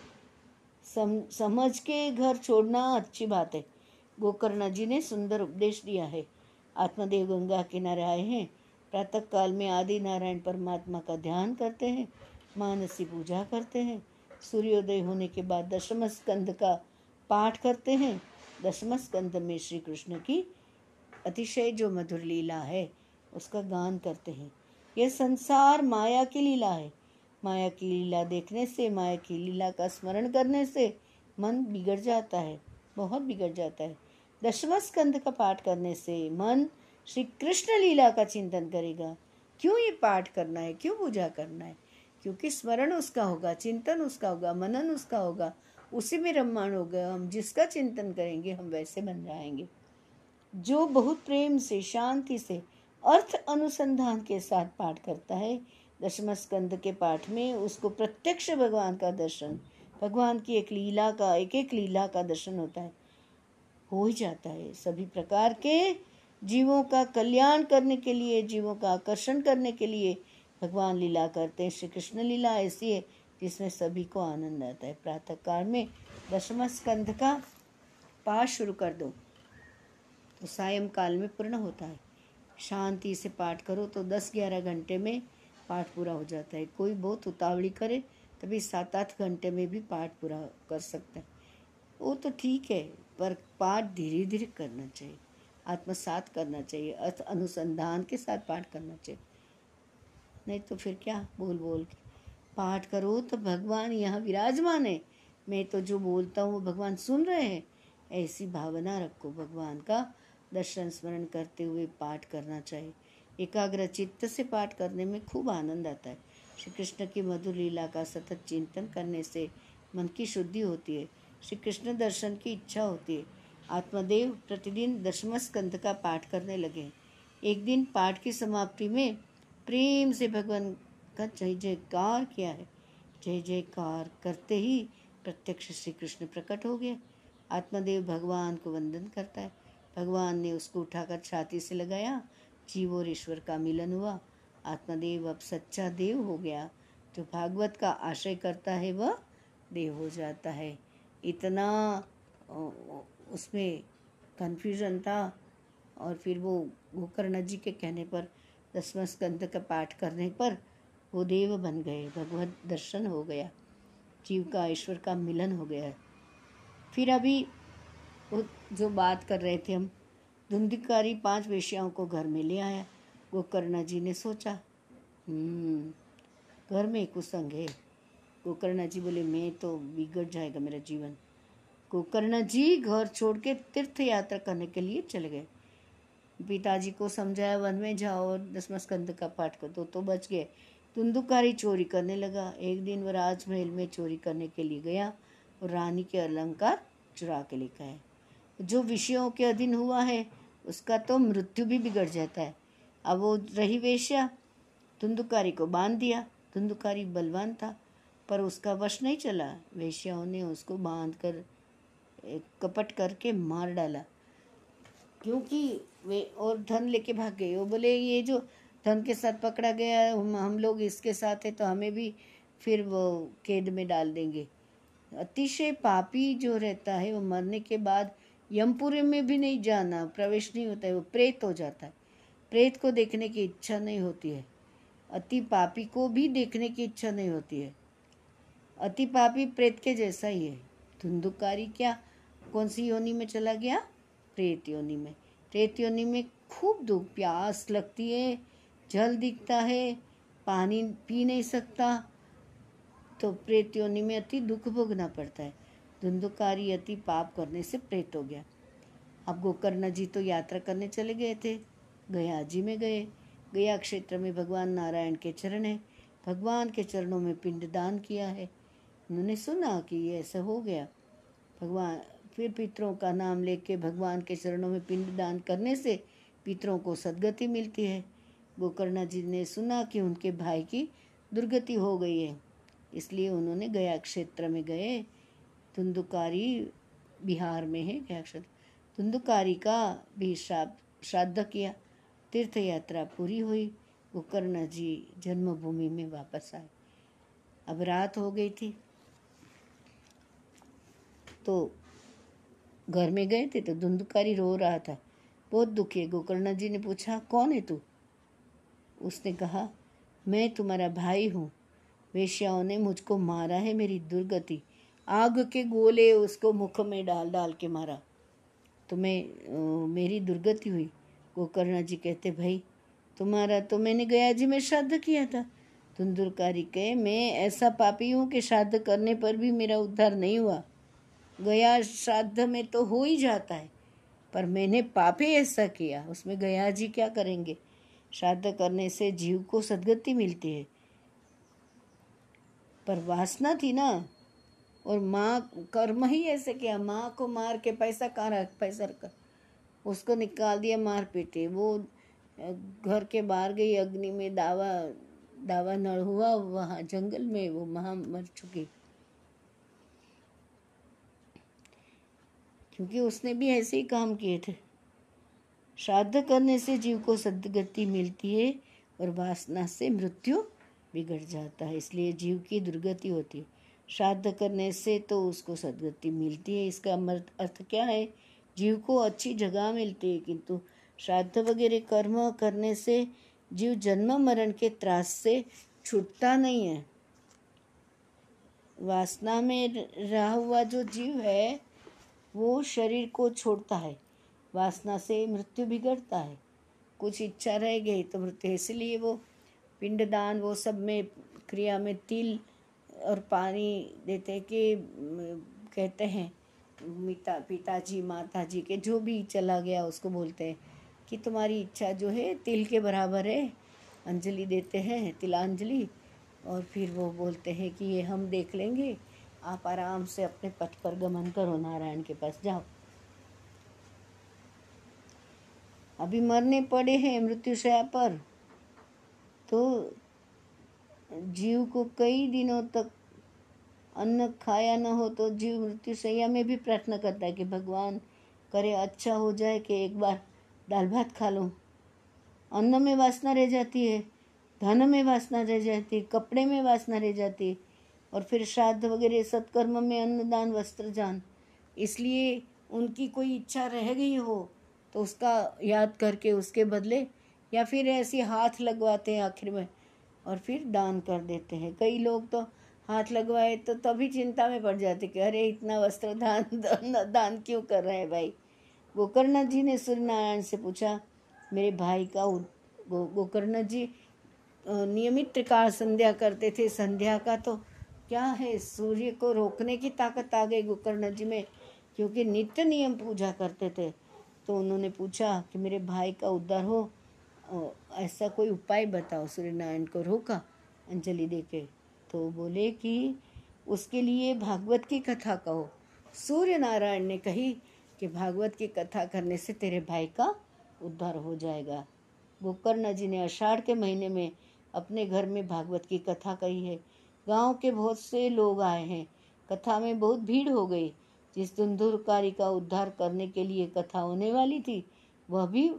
सम, समझ के घर छोड़ना अच्छी बात है। गोकर्ण जी ने सुंदर उपदेश दिया है। आत्मदेव गंगा किनारे आए हैं। प्रातः काल में आदि नारायण परमात्मा का ध्यान करते हैं। मानसी पूजा करते हैं। सूर्योदय होने के बाद दशम स्कंद का पाठ करते हैं। दशम स्कंद में श्री कृष्ण की अतिशय जो मधुर लीला है, उसका गान करते हैं। यह संसार माया की लीला है। माया की लीला देखने से, माया की लीला का स्मरण करने से मन बिगड़ जाता है, बहुत बिगड़ जाता है। दशम स्कंद का पाठ करने से मन श्री कृष्ण लीला का चिंतन करेगा। क्यों ये पाठ करना है? क्यों पूजा करना है? क्योंकि स्मरण उसका होगा, चिंतन उसका होगा, मनन उसका होगा। उसी में रमान होगा हम जिसका चिंतन करेंगे, हम वैसे बन जाएँगे। जो बहुत प्रेम से, शांति से, अर्थ अनुसंधान के साथ पाठ करता है। दशम स्कंद के पाठ में उसको प्रत्यक्ष भगवान का दर्शन, भगवान की एक लीला का एक एक लीला का दर्शन होता है। हो ही जाता है। सभी प्रकार के जीवों का कल्याण करने के लिए, जीवों का आकर्षण करने के लिए भगवान लीला करते हैं। श्री कृष्ण लीला ऐसी है जिसमें सभी को आनंद आता है। प्रातः काल में दशम स्कंध का पाठ शुरू कर दो। तो सायं काल में पूर्ण होता है। शांति से पाठ करो तो दस ग्यारह घंटे में पाठ पूरा हो जाता है। कोई बहुत उतावली करे तभी सात आठ घंटे में भी पाठ पूरा कर सकता है। वो तो ठीक है, पर पाठ धीरे धीरे करना चाहिए। आत्मसात करना चाहिए, अर्थ अनुसंधान के साथ पाठ करना चाहिए। नहीं तो फिर क्या बोल बोल के? पाठ करो तो भगवान यहाँ विराजमान है। मैं तो जो बोलता हूँ वो भगवान सुन रहे हैं। ऐसी भावना रखो भगवान का। दर्शन स्मरण करते हुए पाठ करना चाहिए। एकाग्र चित्त से पाठ करने में खूब आनंद आता है। श्री कृष्ण की मधुर लीला का सतत चिंतन करने से मन की शुद्धि होती है। श्री कृष्ण दर्शन की इच्छा होती है। आत्मदेव प्रतिदिन दशम स्कंध का पाठ करने लगे एक दिन पाठ की समाप्ति में प्रेम से भगवान का जय जयकार किया है। जय जयकार करते ही प्रत्यक्ष श्री कृष्ण प्रकट हो गए। आत्मदेव भगवान को वंदन करता है। भगवान ने उसको उठाकर छाती से लगाया। जीव और ईश्वर का मिलन हुआ। आत्मदेव अब सच्चा देव हो गया। जो भागवत का आशय करता है, वह देव हो जाता है। इतना उसमें कन्फ्यूज़न था और फिर वो गोकर्ण जी के कहने पर, दसवें स्कंद का पाठ करने पर, वो देव बन गए। भगवत दर्शन हो गया। जीव का ईश्वर का मिलन हो गया। फिर अभी जो बात कर रहे थे हम धुंधिकारी पाँच वेश्याओं को घर में ले आया। गोकर्णा जी ने सोचा हम्म, घर में कुसंग है। गोकर्णा जी बोले मैं तो बिगड़ जाएगा मेरा जीवन। गोकर्णा जी घर छोड़ के तीर्थ यात्रा करने के लिए चले गए। पिताजी को समझाया वन में जाओ और दसवा स्कंद का पाठ कर। दो तो बच गए। धुंधुकारी चोरी करने लगा। एक दिन वह राजमहल में चोरी करने के लिए गया और रानी के अलंकार चुरा के लेकर आए जो विषयों के अधीन हुआ है, उसका तो मृत्यु भी बिगड़ जाता है। अब वो रही वेश्या, धुंधुकारी को बाँध दिया, धुंधुकारी बलवान था, पर उसका वश नहीं चला। वेश्याओं ने उसको बाँध कर कपट करके मार डाला। क्योंकि वे और धन लेके भाग गए। वो बोले, ये जो धन के साथ पकड़ा गया हम हम लोग इसके साथ है तो हमें भी फिर वो कैद में डाल देंगे। अतिशय पापी जो रहता है, वो मरने के बाद यमपुरी में भी नहीं जाना, प्रवेश नहीं होता है, वो प्रेत हो जाता है। प्रेत को देखने की इच्छा नहीं होती है। अति पापी को भी देखने की इच्छा नहीं होती है। अति पापी प्रेत के जैसा ही है। धुंधुकारी क्या? कौन सी योनि में चला गया? प्रेत योनि में। प्रेत योनि में खूब दुख प्यास लगती है, जल दिखता है, पानी पी नहीं सकता तो प्रेत योनि में अति दुख भोगना पड़ता है। धुंधुकारी अति पाप करने से प्रेत हो गया। अब गोकर्ण जी तो यात्रा करने चले गए थे। गया जी में गए। गया क्षेत्र में भगवान नारायण के चरण है। भगवान के चरणों में पिंड दान किया है। उन्होंने सुना कि ये ऐसा हो गया। भगवान, फिर पितरों का नाम लेके भगवान के चरणों में पिंड दान करने से पितरों को सदगति मिलती है। गोकर्णा जी ने सुना कि उनके भाई की दुर्गति हो गई है। इसलिए उन्होंने गया क्षेत्र में गए। धुंधुकारी बिहार में है, क्या क्षेत्र धुंधुकारी का भी श्राद्ध किया। तीर्थ यात्रा पूरी हुई। गोकर्ण जी जन्मभूमि में वापस आए। अब रात हो गई थी। तो घर में गए थे तो धुंधुकारी रो रहा था। बहुत दुखी है गोकर्ण जी ने पूछा, कौन है तू? उसने कहा, मैं तुम्हारा भाई हूँ। वेश्याओं ने मुझको मारा है मेरी दुर्गति। आग के गोले उसको मुख में डाल डाल के मारा। तो मैं मेरी दुर्गति हुई। गोकर्ण जी कहते, भाई, तुम्हारा तो मैंने गया जी, में श्राद्ध किया था। धुंधुरकारी कहे, मैं ऐसा पापी हूँ कि श्राद्ध करने पर भी मेरा उद्धार नहीं हुआ। गया श्राद्ध में तो हो ही जाता है, पर मैंने पापी ऐसा किया। उसमें गया जी क्या करेंगे? श्राद्ध करने से जीव को सदगति मिलती है। पर वासना थी ना और माँ, कर्म ही ऐसे किया। माँ को मार के पैसा कहाँ रख, पैसा रख? उसको निकाल दिया, मार पीटे। वो घर के बाहर गई, अग्नि में दावा दावा नड़ हुआ, वहाँ जंगल में वो महा मर चुकी। क्योंकि उसने भी ऐसे ही काम किए थे। श्राद्ध करने से जीव को सदगति मिलती है और वासना से मृत्यु बिगड़ जाता है। इसलिए जीव की दुर्गति होती है। श्राद्ध करने से तो उसको सदगति मिलती है। इसका अर्थ क्या है? जीव को अच्छी जगह मिलती है, किंतु श्राद्ध वगैरह कर्म करने से जीव जन्म मरण के त्रास से छूटता नहीं है। वासना में रहा हुआ जो जीव है, वो शरीर को छोड़ता है, वासना से मृत्यु बिगड़ता है। कुछ इच्छा रह गई तो मृत्यु, इसलिए वो पिंडदान, वो सब में क्रिया में तिल और पानी देते कि कहते हैं, मिता, पिताजी माता जी के जो भी चला गया उसको बोलते हैं कि तुम्हारी इच्छा जो है तिल के बराबर है, अंजलि देते हैं, तिलांजलि। और फिर वो बोलते हैं कि ये हम देख लेंगे, आप आराम से अपने पथ पर गमन करो, नारायण के पास जाओ। अभी मरने पड़े हैं मृत्युशया पर तो जीव को कई दिनों तक अन्न खाया न हो तो जीव मृत्युशैया में भी प्रार्थना करता है कि भगवान करे अच्छा हो जाए कि एक बार दाल भात खा लो। अन्न में वासना रह जाती है, धन में वासना रह जाती है, कपड़े में वासना रह जाती है, और फिर श्राद्ध वगैरह, सत्कर्म में अन्नदान वस्त्र जान इसलिए उनकी कोई इच्छा रह गई हो तो उसका याद करके उसके बदले या फिर ऐसे हाथ लगवाते हैं आखिर में और फिर दान कर देते हैं। कई लोग तो हाथ लगवाए तो तभी चिंता में पड़ जाते कि अरे इतना वस्त्र दान दान, दान क्यों कर रहे हैं भाई? गोकर्ण जी ने सूर्य नारायण से पूछा मेरे भाई का गो गोकर्ण जी नियमित त्रिकाल संध्या करते थे संध्या का तो क्या है? सूर्य को रोकने की ताकत आ गई गोकर्ण जी में क्योंकि नित्य नियम पूजा करते थे। तो उन्होंने पूछा कि मेरे भाई का उद्धार हो ऐसा कोई उपाय बताओ सूर्य नारायण को रोका, अंजलि देके तो बोले कि उसके लिए भागवत की कथा कहो। सूर्य नारायण ने कही कि भागवत की कथा करने से तेरे भाई का उद्धार हो जाएगा। गोकर्ण जी ने अषाढ़ के महीने में अपने घर में भागवत की कथा कही है। गाँव के बहुत से लोग आए हैं। कथा में बहुत भीड़ हो गई। जिस धुंधुरकारी का उद्धार करने के लिए कथा होने वाली थी, वह भी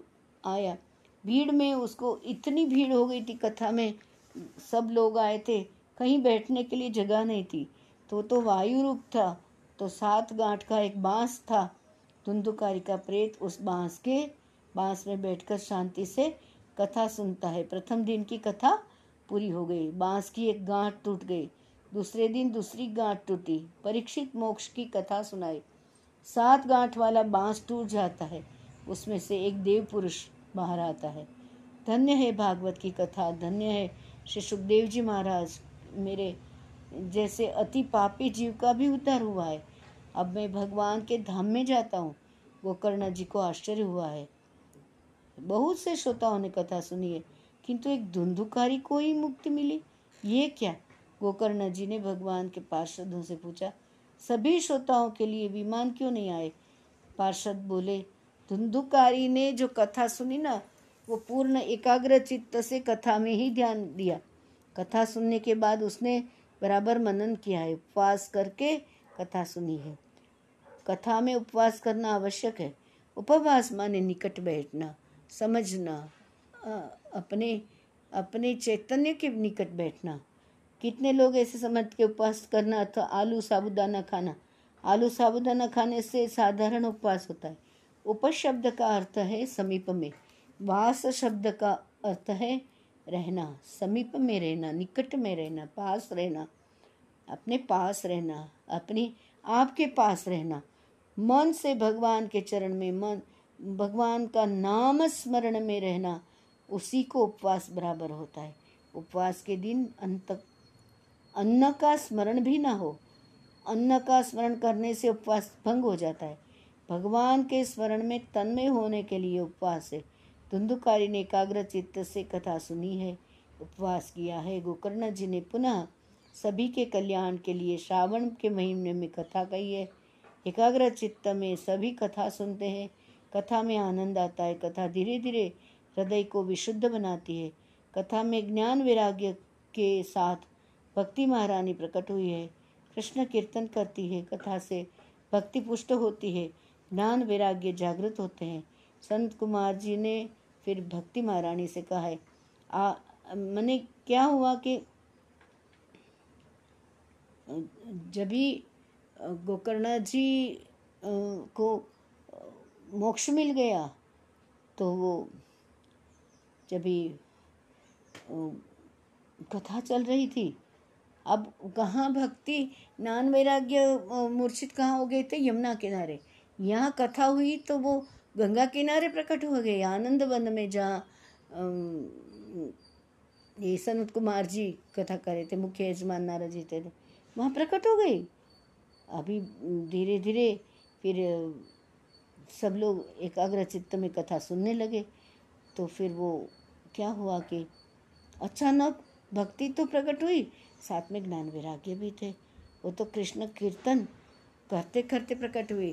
आया। भीड़ में उसको इतनी भीड़ हो गई थी कथा में, सब लोग आए थे, कहीं बैठने के लिए जगह नहीं थी। तो तो वायु रूप था तो सात गांठ का एक बाँस था, धुंधुकारी का प्रेत उस बाँस के बाँस में बैठकर शांति से कथा सुनता है। प्रथम दिन की कथा पूरी हो गई, बाँस की एक गांठ टूट गई, दूसरे दिन दूसरी गांठ टूटी, परीक्षित मोक्ष की कथा सुनाई। सात गांठ वाला बाँस टूट जाता है, उसमें से एक देव पुरुष बाहर आता है। धन्य है भागवत की कथा, धन्य है श्री सुखदेव जी महाराज। मेरे जैसे अति पापी जीव का भी उद्धार हुआ है। अब मैं भगवान के धाम में जाता हूँ। गोकर्ण जी को आश्चर्य हुआ है। बहुत से श्रोताओं ने कथा सुनी है, किंतु एक धुंधुकारी को ही मुक्ति मिली? ये क्या? गोकर्ण जी ने भगवान के पार्षदों से पूछा। सभी श्रोताओं के लिए विमान क्यों नहीं आए? पार्षद बोले धुंधुकारी ने जो कथा सुनी ना, वो पूर्ण एकाग्र चित्त से कथा में ही ध्यान दिया। कथा सुनने के बाद उसने बराबर मनन किया है, उपवास करके कथा सुनी है। कथा में उपवास करना आवश्यक है। उपवास माने निकट बैठना, समझना अपने अपने चैतन्य के निकट बैठना। कितने लोग ऐसे समझ के उपवास करना अथवा आलू साबुदाना खाना। आलू साबुदाना खाने से साधारण उपवास होता है। उपशब्द का अर्थ है समीप में। वास शब्द का अर्थ है रहना, समीप में रहना, निकट में रहना, पास रहना, अपने पास रहना, अपनी आपके पास रहना। मन से भगवान के चरण में मन, भगवान का नाम स्मरण में रहना, उसी को उपवास बराबर होता है। उपवास के दिन अंत, अन्न का स्मरण भी ना हो। अन्न का स्मरण करने से उपवास भंग हो जाता है। भगवान के स्मरण में तन्मय होने के लिए उपवास है। धुंधुकारी ने एकाग्र चित्त से कथा सुनी है। उपवास किया है। गोकर्ण जी ने पुनः सभी के कल्याण के लिए श्रावण के महीने में कथा कही है। एकाग्र चित्त में सभी कथा सुनते हैं। कथा में आनंद आता है। कथा धीरे धीरे हृदय को विशुद्ध बनाती है। कथा में ज्ञान वैराग्य के साथ भक्ति महारानी प्रकट हुई है। कृष्ण कीर्तन करती है। कथा से भक्ति पुष्ट होती है। ज्ञान वैराग्य जागृत होते हैं। संत कुमार जी ने फिर भक्ति महारानी से कहा है, आ, मैंने क्या हुआ कि जब भी गोकर्ण जी को मोक्ष मिल गया तो वो जब भी कथा चल रही थी, अब कहाँ भक्ति, नान वैराग्य मूर्छित कहाँ हो गए थे, यमुना किनारे। यहाँ कथा हुई तो वो गंगा किनारे प्रकट हो गए, आनंद वन में जहाँ ये सनत कुमार जी कथा कर रहे थे, मुख्य यजमान नारा जी थे वहाँ प्रकट हो गई। अभी धीरे धीरे फिर, सब लोग एकाग्र चित्त में कथा सुनने लगे तो फिर वो क्या हुआ कि अचानक भक्ति तो प्रकट हुई, साथ में ज्ञान वैराग्य भी थे। वो तो कृष्ण कीर्तन करते करते प्रकट हुए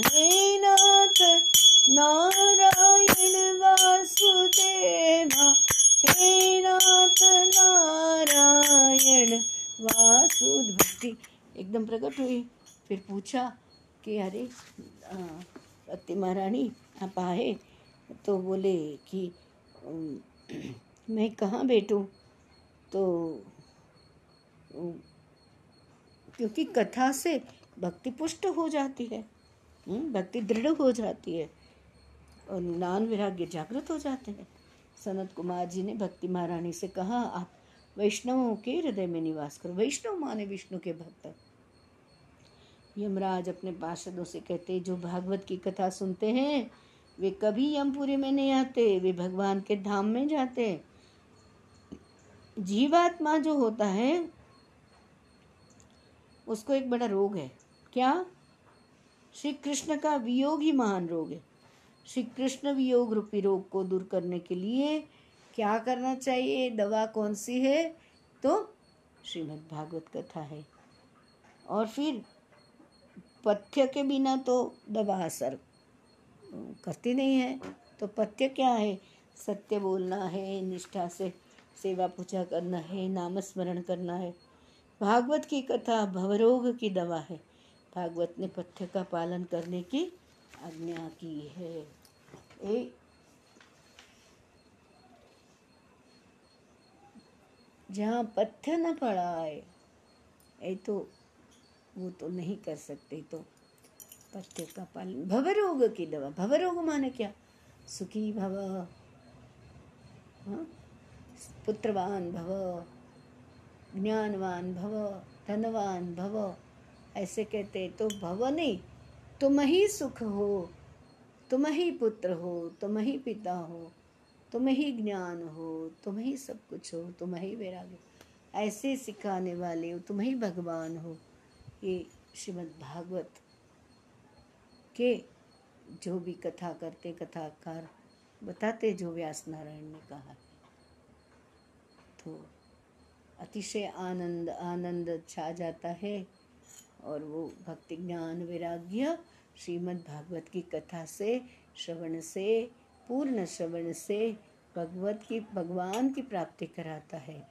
एकदम प्रकट हुई। फिर पूछा कि, अरे भक्ति महारानी, आप आए? तो बोले कि मैं कहाँ बैठूँ? तो क्योंकि कथा से भक्ति पुष्ट हो जाती है। भक्ति दृढ़ हो जाती है और ज्ञान विराग्य जागृत हो जाते हैं। सनत कुमार जी ने भक्ति महारानी से कहा, आप वैष्णवों के हृदय में निवास करो। वैष्णव माने विष्णु के भक्त यमराज अपने पार्षदों से कहते, जो भागवत की कथा सुनते हैं, वे कभी यमपुरी में नहीं आते, वे भगवान के धाम में जाते। जीवात्मा जो होता है, उसको एक बड़ा रोग है। क्या? श्री कृष्ण का वियोग ही महान रोग है। श्री कृष्ण वियोग रूपी रोग को दूर करने के लिए क्या करना चाहिए? दवा कौन सी है? तो श्रीमद् भागवत कथा है। और फिर पथ्य के बिना तो दवा असर करती नहीं है। तो पथ्य क्या है? सत्य बोलना है, निष्ठा से सेवा पूजा करना है नाम स्मरण करना है। भागवत की कथा, भवरोग की दवा है। भागवत ने पथ्य का पालन करने की आज्ञा की है। एक जहाँ पथ्य न पड़ा है ये तो वो तो नहीं कर सकते तो पथ्य का पालन भवरोग की दवा। भवरोग माने क्या? सुखी भव। हाँ? पुत्रवान भव। ज्ञानवान भव। धनवान भव। ऐसे कहते तो भव नहीं। तुम ही सुख हो। तुम ही पुत्र हो। तुम ही पिता हो। तुम ही ज्ञान हो। तुम ही सब कुछ हो। तुम ही वैराग्य। ऐसे सिखाने वाले हो। तुम ही भगवान हो। ये श्रीमद् भागवत के जो भी कथा करते, कथाकार बताते, जो व्यास नारायण ने कहा तो अतिशय आनंद आनंद छा जाता है और वो भक्ति ज्ञान वैराग्य श्रीमद् भागवत की कथा से, श्रवण से, पूर्ण श्रवण से भगवत की, भगवान की प्राप्ति कराता है।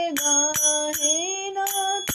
हे नाथ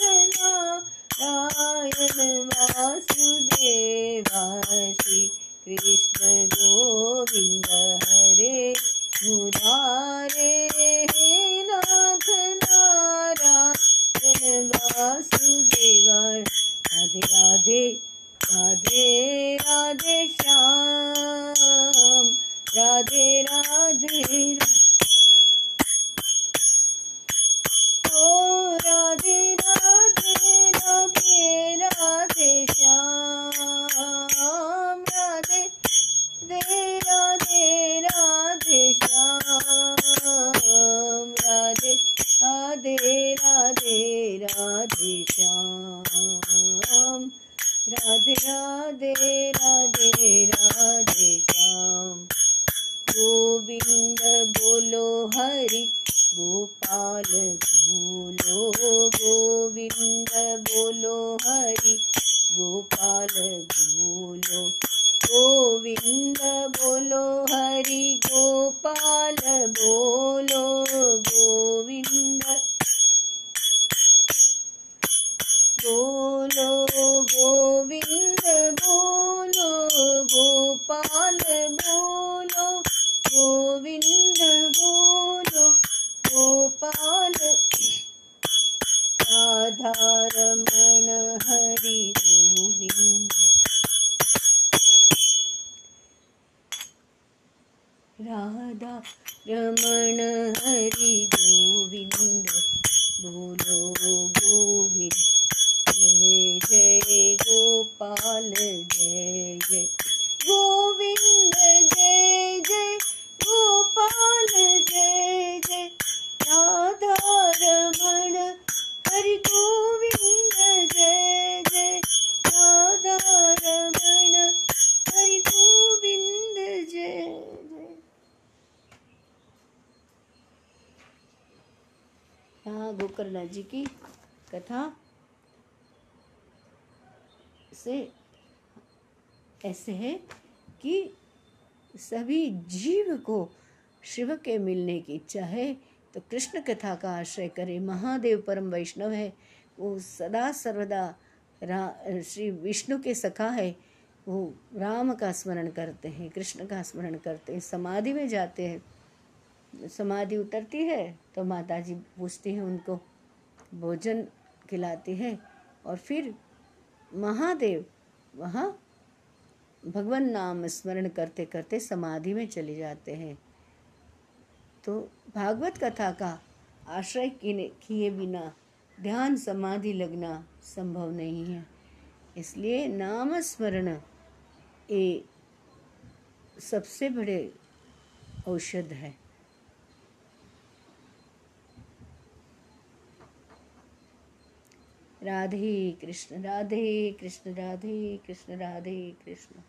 से ऐसे है कि सभी जीव को शिव के मिलने की इच्छा है। तो कृष्ण कथा का आश्रय करें। महादेव परम वैष्णव है। वो सदा सर्वदा रा, श्री विष्णु के सखा है। वो राम का स्मरण करते हैं, कृष्ण का स्मरण करते हैं, समाधि में जाते हैं। समाधि उतरती है तो माता जी पूछती हैं उनको, भोजन खिलाती है और फिर महादेव, वहाँ भगवान नाम स्मरण करते करते समाधि में चले जाते हैं। तो भागवत कथा का आश्रय किए बिना ध्यान समाधि लगना संभव नहीं है। इसलिए नाम स्मरण ये सबसे बड़े औषध है। राधे कृष्ण राधे कृष्ण राधे कृष्ण राधे कृष्ण।